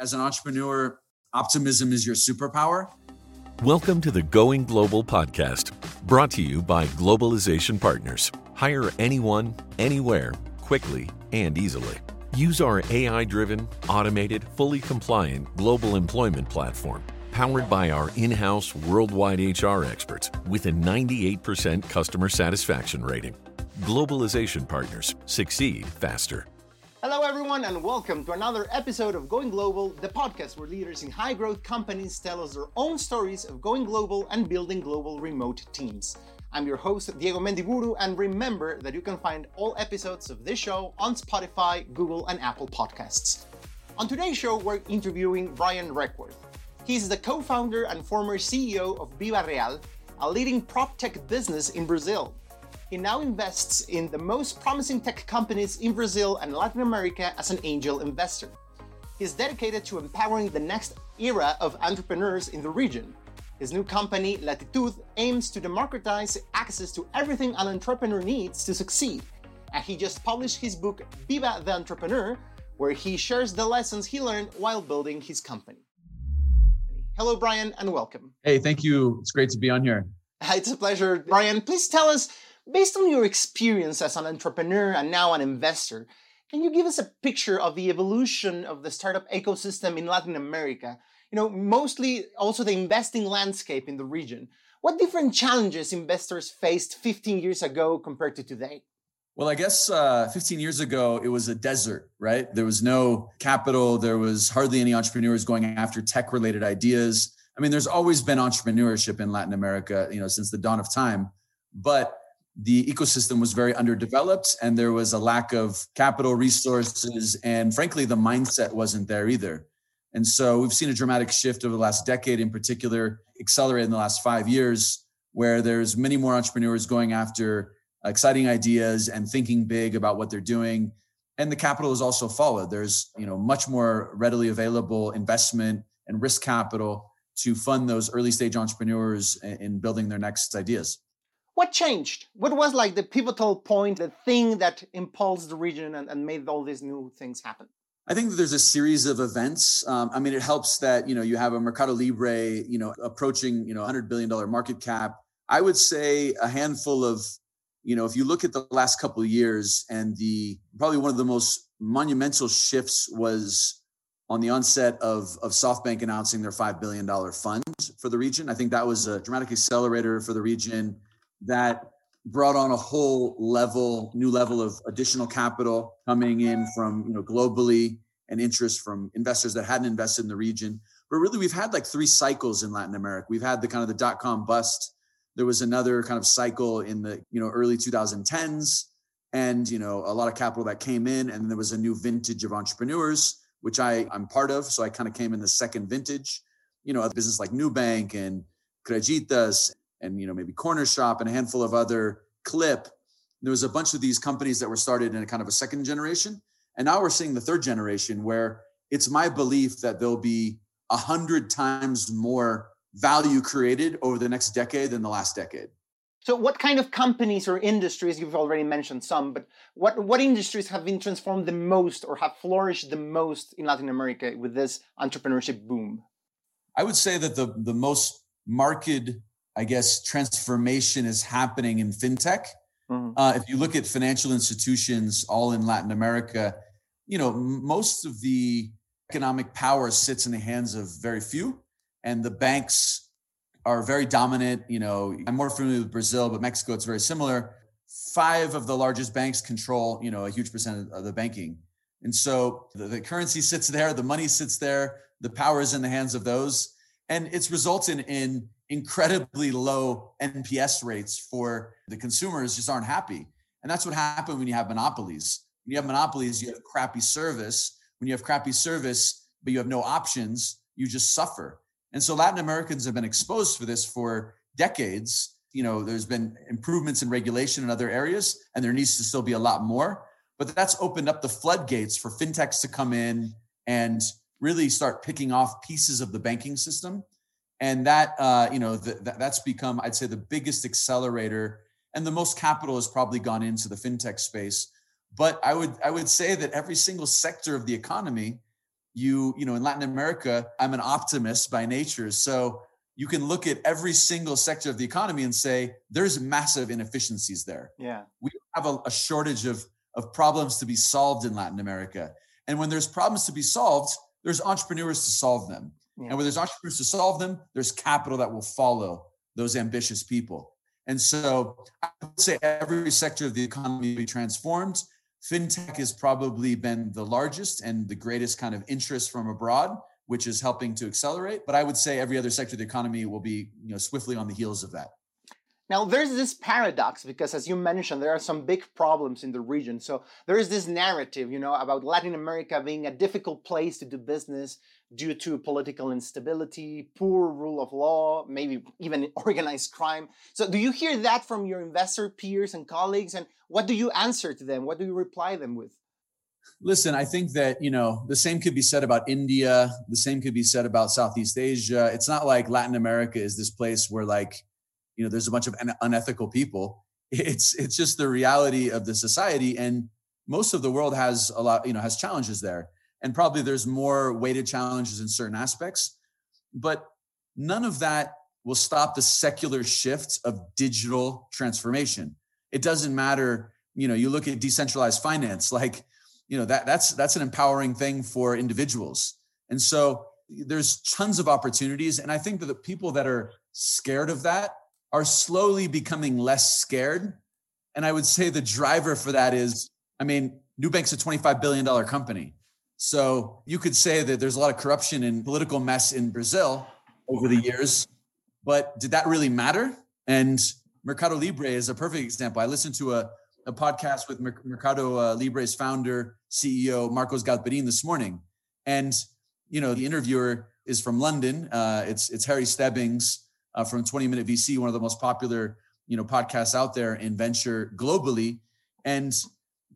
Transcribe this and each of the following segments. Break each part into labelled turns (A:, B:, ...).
A: as an entrepreneur, optimism is your superpower.
B: Welcome to the Going Global podcast, brought to you by Globalization Partners. Hire anyone, anywhere, quickly and easily. Use our AI driven, automated, fully compliant global employment platform, powered by our in house worldwide HR experts with a 98% customer satisfaction rating. Globalization Partners succeed faster.
C: Hello, everyone, and welcome to another episode of Going Global, the podcast where leaders in high growth companies tell us their own stories of going global and building global remote teams. I'm your host, Diego Mendiburu, and remember that you can find all episodes of this show on Spotify, Google, and Apple Podcasts. On today's show, we're interviewing Brian Requarth. He's the co founder and former CEO of Viva Real, a leading prop tech business in Brazil. He now invests in the most promising tech companies in Brazil and Latin America as an angel investor. He's dedicated to empowering the next era of entrepreneurs in the region. His new company, Latitud, aims to democratize access to everything an entrepreneur needs to succeed. And he just published his book, Viva the Entrepreneur, where he shares the lessons he learned while building his company. Hello, Brian, and welcome.
A: Hey, thank you. It's great to be on here.
C: It's a pleasure. Brian, please tell us Based on your experience as an entrepreneur and now an investor, can you give us a picture of the evolution of the startup ecosystem in Latin America? You know, mostly also the investing landscape in the region. What different challenges investors faced 15 years ago compared to today?
A: Well, I guess uh, 15 years ago, it was a desert, right? There was no capital. There was hardly any entrepreneurs going after tech related ideas. I mean, there's always been entrepreneurship in Latin America, you know, since the dawn of time. But the ecosystem was very underdeveloped and there was a lack of capital resources and frankly the mindset wasn't there either. And so we've seen a dramatic shift over the last decade in particular accelerate in the last five years where there's many more entrepreneurs going after exciting ideas and thinking big about what they're doing. And the capital has also followed. There's you know much more readily available investment and risk capital to fund those early stage entrepreneurs in building their next ideas
C: what changed? What was like the pivotal point, the thing that impulsed the region and, and made all these new things happen?
A: I think there's a series of events. Um, I mean, it helps that you know you have a Mercado Libre, you know, approaching you know 100 billion dollar market cap. I would say a handful of, you know, if you look at the last couple of years, and the probably one of the most monumental shifts was on the onset of of SoftBank announcing their five billion dollar fund for the region. I think that was a dramatic accelerator for the region that brought on a whole level, new level of additional capital coming in from you know globally and interest from investors that hadn't invested in the region. But really, we've had like three cycles in Latin America. We've had the kind of the dot com bust. There was another kind of cycle in the you know early 2010s, and you know a lot of capital that came in, and there was a new vintage of entrepreneurs, which I I'm part of. So I kind of came in the second vintage. You know, a business like Nubank and Creditas and you know maybe Corner Shop and a handful of other Clip. There was a bunch of these companies that were started in a kind of a second generation, and now we're seeing the third generation where it's my belief that there'll be a hundred times more value created over the next decade than the last decade.
C: So, what kind of companies or industries? You've already mentioned some, but what what industries have been transformed the most or have flourished the most in Latin America with this entrepreneurship boom?
A: I would say that the the most marked I guess, transformation is happening in fintech. Mm-hmm. Uh, if you look at financial institutions all in Latin America, you know, most of the economic power sits in the hands of very few, and the banks are very dominant. You know, I'm more familiar with Brazil, but Mexico, it's very similar. Five of the largest banks control, you know, a huge percent of the banking. And so the, the currency sits there, the money sits there, the power is in the hands of those. And it's resulted in incredibly low NPS rates for the consumers just aren't happy. And that's what happened when you have monopolies. When you have monopolies, you have crappy service. When you have crappy service, but you have no options, you just suffer. And so Latin Americans have been exposed for this for decades. You know, there's been improvements in regulation in other areas, and there needs to still be a lot more. But that's opened up the floodgates for fintechs to come in and really start picking off pieces of the banking system and that uh, you know th- that's become i'd say the biggest accelerator and the most capital has probably gone into the fintech space. But i would i would say that every single sector of the economy you you know in latin america i'm an optimist by nature. So you can look at every single sector of the economy and say there's massive inefficiencies there.
C: Yeah.
A: We have a, a shortage of of problems to be solved in latin america. And when there's problems to be solved there's entrepreneurs to solve them yeah. and where there's entrepreneurs to solve them there's capital that will follow those ambitious people and so i would say every sector of the economy will be transformed fintech has probably been the largest and the greatest kind of interest from abroad which is helping to accelerate but i would say every other sector of the economy will be you know swiftly on the heels of that
C: now, there's this paradox because, as you mentioned, there are some big problems in the region. So, there is this narrative, you know, about Latin America being a difficult place to do business due to political instability, poor rule of law, maybe even organized crime. So, do you hear that from your investor peers and colleagues? And what do you answer to them? What do you reply them with?
A: Listen, I think that, you know, the same could be said about India. The same could be said about Southeast Asia. It's not like Latin America is this place where, like, you know there's a bunch of unethical people it's it's just the reality of the society and most of the world has a lot you know has challenges there and probably there's more weighted challenges in certain aspects but none of that will stop the secular shift of digital transformation it doesn't matter you know you look at decentralized finance like you know that that's that's an empowering thing for individuals and so there's tons of opportunities and i think that the people that are scared of that are slowly becoming less scared. And I would say the driver for that is, I mean, Nubank's a $25 billion company. So you could say that there's a lot of corruption and political mess in Brazil over the years, but did that really matter? And Mercado Libre is a perfect example. I listened to a, a podcast with Mercado uh, Libre's founder, CEO Marcos Galperin this morning. And, you know, the interviewer is from London. Uh, it's, it's Harry Stebbings uh, from 20 Minute VC, one of the most popular you know podcasts out there in venture globally. And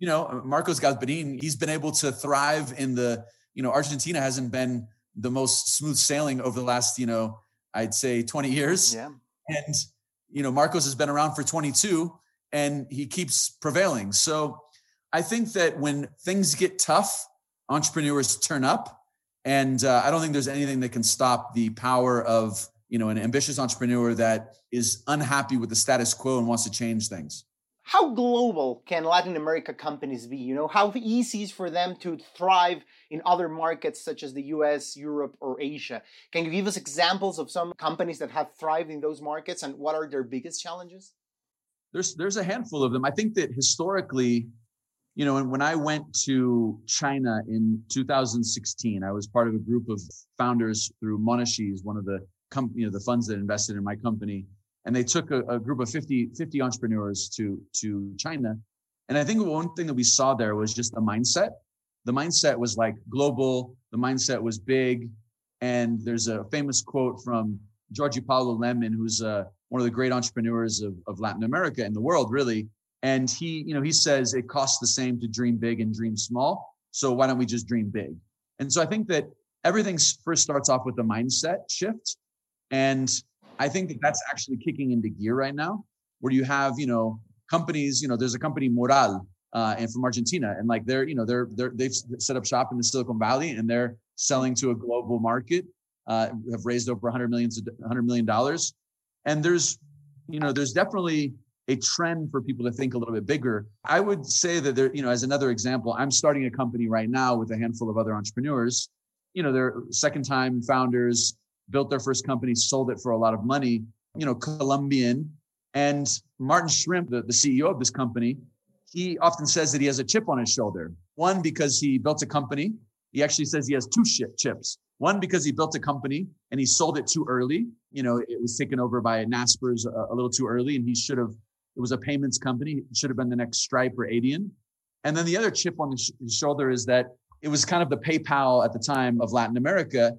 A: you know, Marcos Galperin, he's been able to thrive in the you know Argentina hasn't been the most smooth sailing over the last you know I'd say 20 years.
C: Yeah.
A: And you know Marcos has been around for 22 and he keeps prevailing. So I think that when things get tough, entrepreneurs turn up. And uh, I don't think there's anything that can stop the power of you know, an ambitious entrepreneur that is unhappy with the status quo and wants to change things.
C: How global can Latin America companies be? You know, how easy is for them to thrive in other markets such as the US, Europe, or Asia? Can you give us examples of some companies that have thrived in those markets and what are their biggest challenges?
A: There's there's a handful of them. I think that historically, you know, when I went to China in 2016, I was part of a group of founders through Monashees, one of the com- you know, the funds that invested in my company. And they took a, a group of 50, 50 entrepreneurs to, to China. And I think one thing that we saw there was just the mindset. The mindset was like global. The mindset was big. And there's a famous quote from Jorge Paulo Lemann, who's uh, one of the great entrepreneurs of, of Latin America and the world, really. And he, you know, he says it costs the same to dream big and dream small. So why don't we just dream big? And so I think that everything first starts off with the mindset shift. And I think that that's actually kicking into gear right now, where you have, you know, companies, you know, there's a company Mural uh, and from Argentina, and like they're, you know, they're they're they've set up shop in the Silicon Valley and they're selling to a global market. Uh, have raised over 100 million, 100 million dollars, and there's, you know, there's definitely a trend for people to think a little bit bigger. I would say that there, you know, as another example, I'm starting a company right now with a handful of other entrepreneurs. You know, they're second time founders built their first company, sold it for a lot of money, you know, Colombian. And Martin Schrimpff, the, the CEO of this company, he often says that he has a chip on his shoulder. One, because he built a company. He actually says he has two chips. One, because he built a company and he sold it too early. You know, it was taken over by Naspers a, a little too early, and he should have, it was a payments company. It should have been the next Stripe or Adyen. And then the other chip on his, his shoulder is that it was kind of the PayPal at the time of Latin America.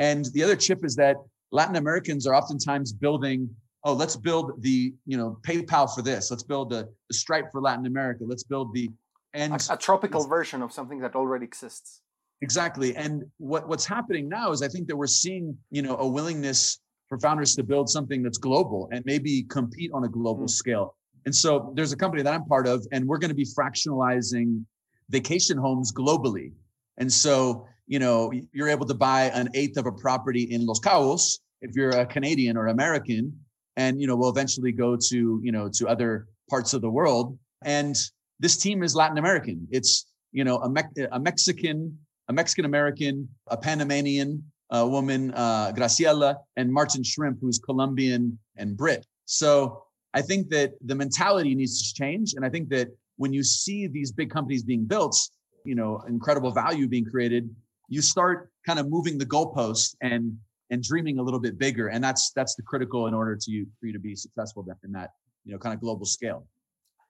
A: And the other chip is that Latin Americans are oftentimes building, oh, let's build the, you know, PayPal for this. Let's build the, the Stripe for Latin America. Let's build the
C: and a, a tropical version of something that already exists.
A: Exactly. And what, what's happening now is I think that we're seeing, you know, a willingness for founders to build something that's global and maybe compete on a global mm. scale. And so there's a company that I'm part of, and we're going to be fractionalizing vacation homes globally. And so you know, you're able to buy an eighth of a property in Los Cabos if you're a Canadian or American, and you know, will eventually go to you know to other parts of the world. And this team is Latin American. It's you know a, Me- a Mexican, a Mexican American, a Panamanian woman, uh, Graciela, and Martin Schrimpff, who's Colombian and Brit. So I think that the mentality needs to change, and I think that when you see these big companies being built, you know, incredible value being created, you start kind of moving the goalposts and and dreaming a little bit bigger, and that's that's the critical in order to you for you to be successful in that you know kind of global scale.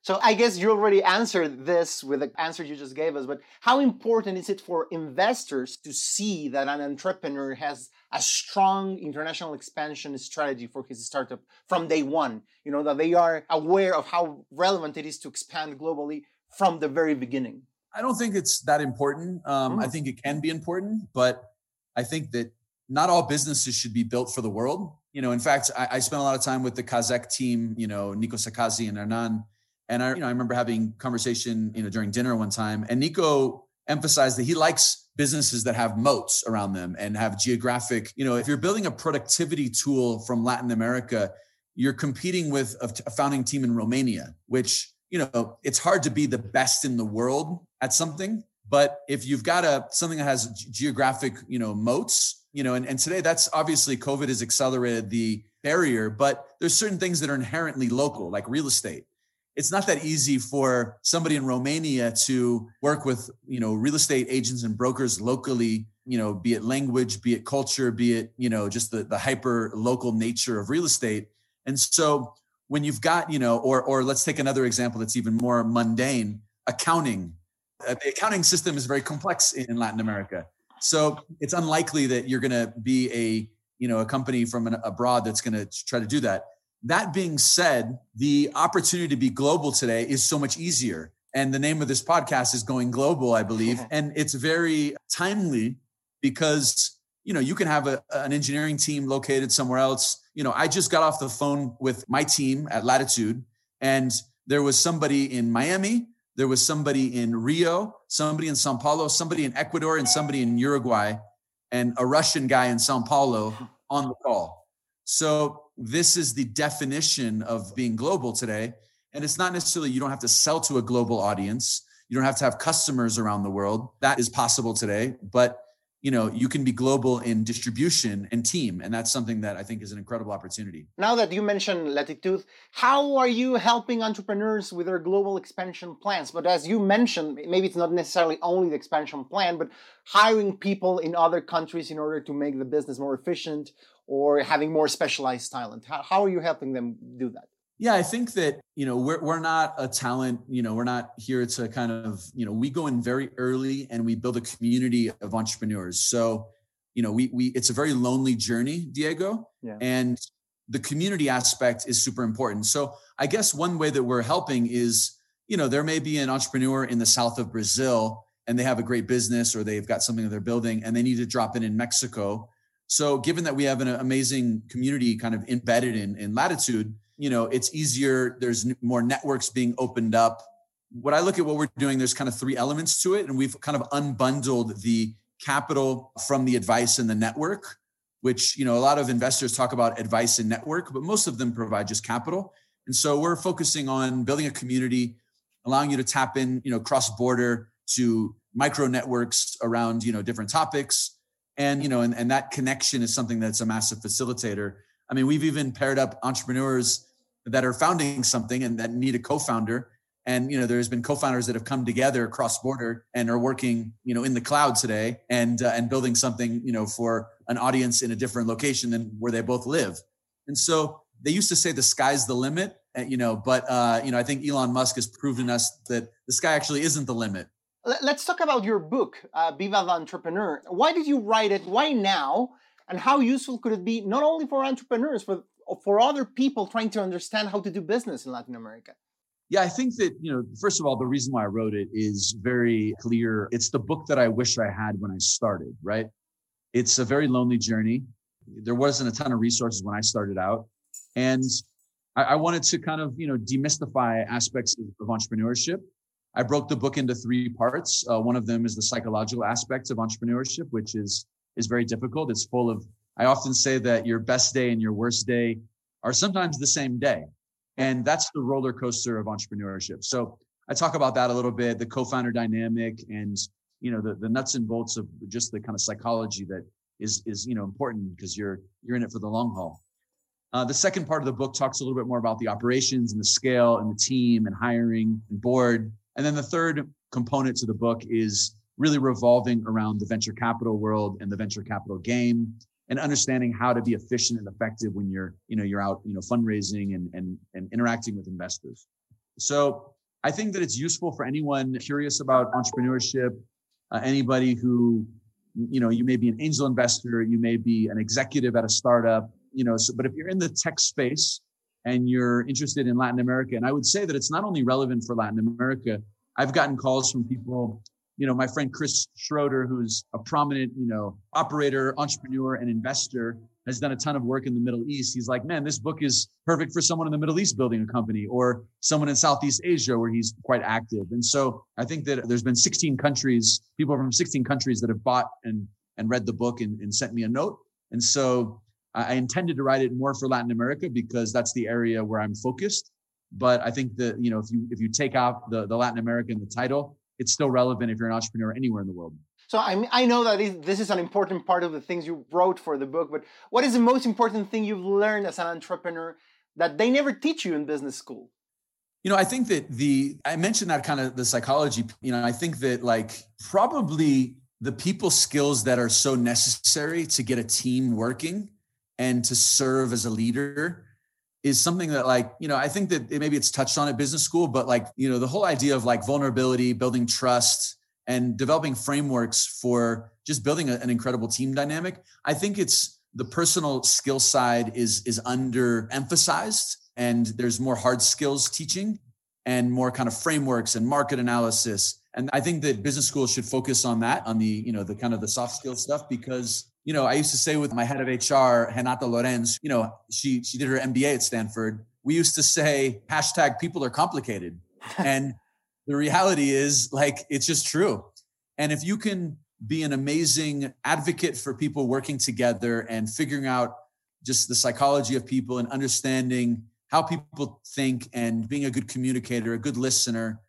C: So I guess you already answered this with the answer you just gave us, but how important is it for investors to see that an entrepreneur has a strong international expansion strategy for his startup from day one? You know, that they are aware of how relevant it is to expand globally from the very beginning.
A: I don't think it's that important. Um, mm. I think it can be important, but I think that not all businesses should be built for the world. You know, in fact, I, I spent a lot of time with the Kaszek team, you know, Nico Szekasy and Hernan and I, you know, I remember having conversation, you know, during dinner one time, and Nico emphasized that he likes businesses that have moats around them and have geographic. You know, if you're building a productivity tool from Latin America, you're competing with a founding team in Romania, which you know it's hard to be the best in the world at something. But if you've got a something that has geographic, you know, moats, you know, and, and today that's obviously COVID has accelerated the barrier, but there's certain things that are inherently local, like real estate it's not that easy for somebody in Romania to work with, you know, real estate agents and brokers locally, you know, be it language, be it culture, be it, you know, just the, the hyper local nature of real estate. And so when you've got, you know, or or let's take another example that's even more mundane, accounting. Uh, the accounting system is very complex in Latin America. So it's unlikely that you're going to be a, you know, a company from an, abroad that's going to try to do that that being said, the opportunity to be global today is so much easier. And the name of this podcast is Going Global, I believe. and it's very timely because, you know, you can have a, an engineering team located somewhere else. You know, I just got off the phone with my team at Latitud, and there was somebody in Miami, there was somebody in Rio, somebody in Sao Paulo, somebody in Ecuador, and somebody in Uruguay, and a Russian guy in Sao Paulo on the call. So this is the definition of being global today. And it's not necessarily you don't have to sell to a global audience. You don't have to have customers around the world. That is possible today, but you know, you can be global in distribution and team. And that's something that I think is an incredible opportunity.
C: Now that you mentioned Latitud, how are you helping entrepreneurs with their global expansion plans? But as you mentioned, maybe it's not necessarily only the expansion plan, but hiring people in other countries in order to make the business more efficient or having more specialized talent? How, how are you helping them do that?
A: Yeah, I think that, you know, we're, we're not a talent, you know, we're not here to kind of, you know, we go in very early and we build a community of entrepreneurs. So, you know, we, we, it's a very lonely journey, Diego. Yeah. And the community aspect is super important. So I guess one way that we're helping is, you know, there may be an entrepreneur in the south of Brazil and they have a great business or they've got something that they're building and they need to drop in in Mexico so given that we have an amazing community kind of embedded in, in Latitud, you know, it's easier. There's more networks being opened up. What I look at what we're doing, there's kind of three elements to it. And we've kind of unbundled the capital from the advice and the network, which, you know, a lot of investors talk about advice and network, but most of them provide just capital. And so we're focusing on building a community, allowing you to tap in, you know, cross border to micro networks around, you know, different topics and you know and, and that connection is something that's a massive facilitator i mean we've even paired up entrepreneurs that are founding something and that need a co-founder and you know there's been co-founders that have come together cross border and are working you know in the cloud today and uh, and building something you know for an audience in a different location than where they both live and so they used to say the sky's the limit uh, you know but uh, you know i think elon musk has proven us that the sky actually isn't the limit
C: Let's talk about your book, uh, Viva the Entrepreneur. Why did you write it? Why now? And how useful could it be not only for entrepreneurs, but for other people trying to understand how to do business in Latin America?
A: Yeah, I think that, you know, first of all, the reason why I wrote it is very clear. It's the book that I wish I had when I started, right? It's a very lonely journey. There wasn't a ton of resources when I started out. And I, I wanted to kind of, you know, demystify aspects of, entrepreneurship I broke the book into three parts. Uh, one of them is the psychological aspects of entrepreneurship, which is is very difficult. It's full of. I often say that your best day and your worst day are sometimes the same day, and that's the roller coaster of entrepreneurship. So I talk about that a little bit, the co-founder dynamic, and you know the the nuts and bolts of just the kind of psychology that is is you know important because you're you're in it for the long haul. Uh, the second part of the book talks a little bit more about the operations and the scale and the team and hiring and board. And then the third component to the book is really revolving around the venture capital world and the venture capital game and understanding how to be efficient and effective when you're, you know, you're out, you know, fundraising and and, and interacting with investors. So I think that it's useful for anyone curious about entrepreneurship, uh, anybody who, you know, you may be an angel investor, you may be an executive at a startup, you know, so, but if you're in the tech space and you're interested in Latin America, and I would say that it's not only relevant for Latin America, I've gotten calls from people, you know, my friend Chris Schroeder, who's a prominent, you know, operator, entrepreneur, and investor, has done a ton of work in the Middle East. He's like, man, this book is perfect for someone in the Middle East building a company or someone in Southeast Asia where he's quite active. And so I think that there's been 16 countries, people from 16 countries that have bought and and read the book and, and sent me a note. And so I intended to write it more for Latin America because that's the area where I'm focused. But I think that you know if you if you take out the the Latin America in the title, it's still relevant if you're an entrepreneur anywhere in the world.
C: So I I know that this is an important part of the things you wrote for the book. But what is the most important thing you've learned as an entrepreneur that they never teach you in business school?
A: You know, I think that the I mentioned that kind of the psychology. You know, I think that like probably the people skills that are so necessary to get a team working and to serve as a leader is something that like you know i think that maybe it's touched on at business school but like you know the whole idea of like vulnerability building trust and developing frameworks for just building a, an incredible team dynamic i think it's the personal skill side is is underemphasized and there's more hard skills teaching and more kind of frameworks and market analysis. And i think that business schools should focus on that on the you know the kind of the soft skill stuff because you know, I used to say with my head of HR, Henata Lorenz, you know, she she did her MBA at Stanford. We used to say hashtag people are complicated. and the reality is like it's just true. And if you can be an amazing advocate for people working together and figuring out just the psychology of people and understanding how people think and being a good communicator, a good listener,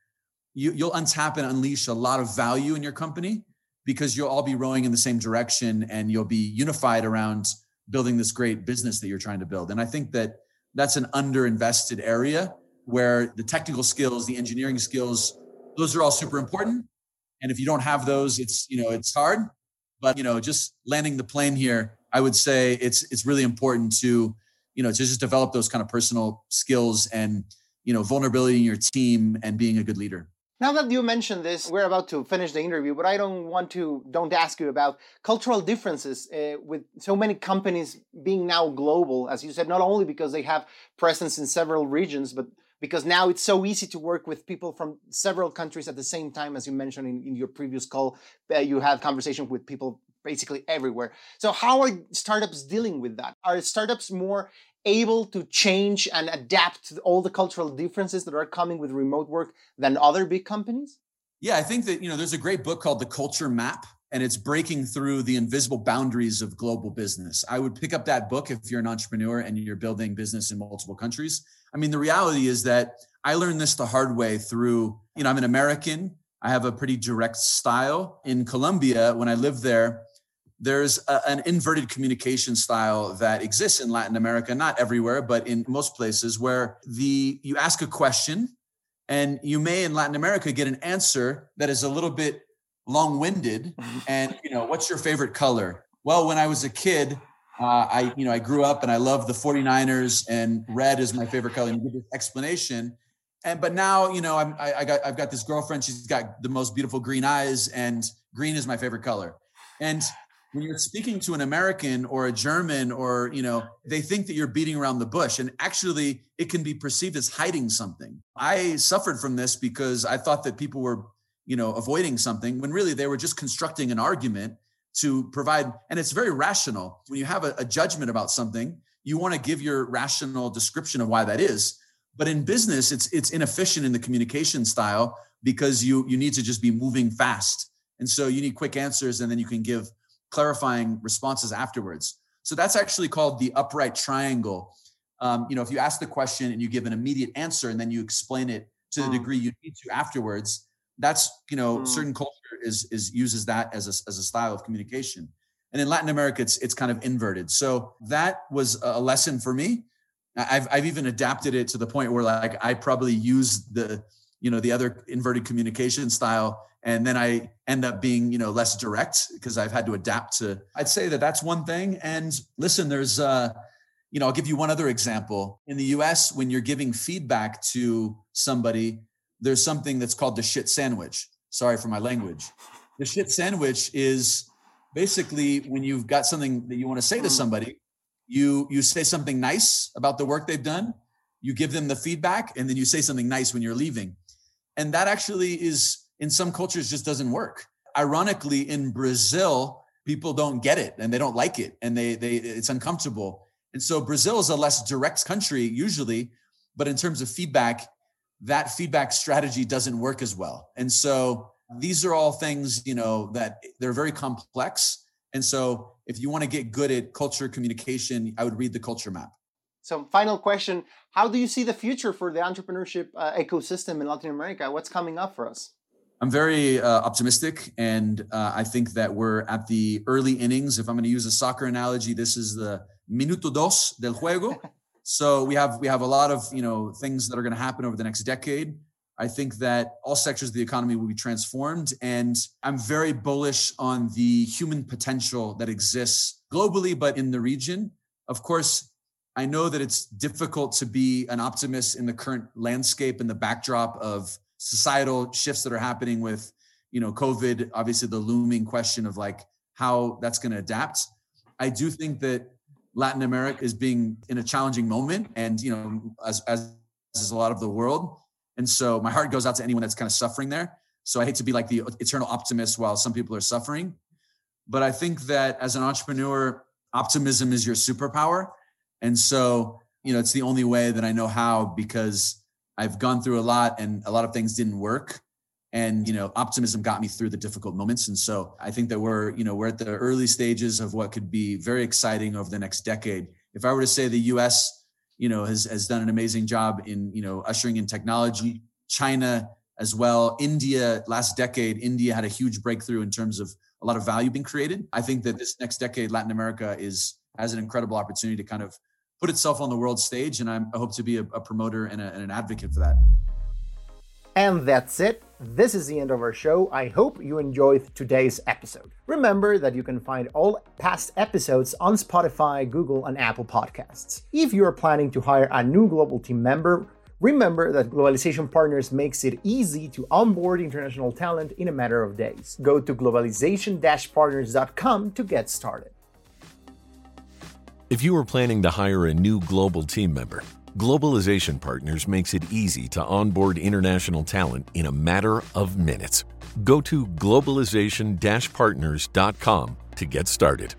A: you, you'll untap and unleash a lot of value in your company because you'll all be rowing in the same direction and you'll be unified around building this great business that you're trying to build. And I think that that's an underinvested area where the technical skills, the engineering skills, those are all super important. And if you don't have those, it's you know it's hard. But you know, just landing the plane here, I would say it's it's really important to you know to just develop those kind of personal skills and you know vulnerability in your team and being a good leader.
C: Now that you mentioned this, we're about to finish the interview, but I don't want to don't ask you about cultural differences uh, with so many companies being now global, as you said, not only because they have presence in several regions, but because now it's so easy to work with people from several countries at the same time, as you mentioned in, in your previous call, uh, you have conversations with people basically everywhere. So how are startups dealing with that? Are startups more able to change and adapt to all the cultural differences that are coming with remote work than other big companies?
A: Yeah, I think that, you know, there's a great book called The Culture Map and it's breaking through the invisible boundaries of global business. I would pick up that book if you're an entrepreneur and you're building business in multiple countries. I mean, the reality is that I learned this the hard way through, you know, I'm an American. I have a pretty direct style. In Colombia, when I lived there, there's a, an inverted communication style that exists in Latin America, not everywhere, but in most places where the you ask a question and you may in Latin America get an answer that is a little bit long-winded and you know what's your favorite color? Well when i was a kid uh, i you know i grew up and i love the 49ers and red is my favorite color and you give this explanation. And but now you know I'm, I, I got i've got this girlfriend she's got the most beautiful green eyes and green is my favorite color. And when you're speaking to an American or a German or, you know, they think that you're beating around the bush. And actually, it can be perceived as hiding something. I suffered from this because I thought that people were, you know, avoiding something when really they were just constructing an argument to provide. And it's very rational. When you have a, a judgment about something, you want to give your rational description of why that is. But in business, it's it's inefficient in the communication style because you you need to just be moving fast. And so you need quick answers and then you can give clarifying responses afterwards. So that's actually called the upright triangle. Um, you know, if you ask the question and you give an immediate answer and then you explain it to the mm. degree you need to afterwards, that's you know mm. certain culture is is uses that as a, as a style of communication. And in Latin America, it's it's kind of inverted. So that was a lesson for me. I've I've even adapted it to the point where like I probably use the you know the other inverted communication style and then i end up being you know less direct because i've had to adapt to i'd say that that's one thing. And listen there's uh you know i'll give you one other example. In the us when you're giving feedback to somebody there's something that's called the shit sandwich. Sorry for my language. The shit sandwich is basically when you've got something that you want to say to mm. somebody you you say something nice about the work they've done you give them the feedback and then you say something nice when you're leaving. And that actually is in some cultures just doesn't work. Ironically, in Brazil, people don't get it and they don't like it and they they it's uncomfortable. And so Brazil is a less direct country usually, but in terms of feedback, that feedback strategy doesn't work as well. And so these are all things, you know, that they're very complex. And so if you want to get good at culture communication, I would read the culture map.
C: So, final question How do you see the future for the entrepreneurship uh, ecosystem in Latin America? What's coming up for us?
A: I'm very uh, optimistic, and uh, I think that we're at the early innings. If I'm going to use a soccer analogy, this is the minuto dos del juego. so we have we have a lot of you know things that are going to happen over the next decade. I think that all sectors of the economy will be transformed, and I'm very bullish on the human potential that exists globally, but in the region. Of course, I know that it's difficult to be an optimist in the current landscape and the backdrop of societal shifts that are happening with, you know, COVID, obviously the looming question of like how that's going to adapt. I do think that Latin America is being in a challenging moment and, you know, as, as is a lot of the world. And so my heart goes out to anyone that's kind of suffering there. So I hate to be like the eternal optimist while some people are suffering. But I think that as an entrepreneur, optimism is your superpower and so, you know, it's the only way that I know how because I've gone through a lot and a lot of things didn't work. And, you know, optimism got me through the difficult moments. And so I think that we're, you know, we're at the early stages of what could be very exciting over the next decade. If I were to say the US, you know, has, has done an amazing job in, you know, ushering in technology, China as well. India, last decade, India had a huge breakthrough in terms of a lot of value being created. I think that this next decade, Latin America is has an incredible opportunity to kind of put itself on the world stage. And I'm, i hope to be a, a promoter and, a, and an advocate for that.
C: And that's it. This is the end of our show. I hope you enjoyed today's episode. Remember that you can find all past episodes on Spotify, Google, and Apple Podcasts. If you are planning to hire a new global team member, remember that Globalization Partners makes it easy to onboard international talent in a matter of days. Go to globalization-partners.com to get started.
B: If you are planning to hire a new global team member, Globalization Partners makes it easy to onboard international talent in a matter of minutes. Go to globalization partners.com to get started.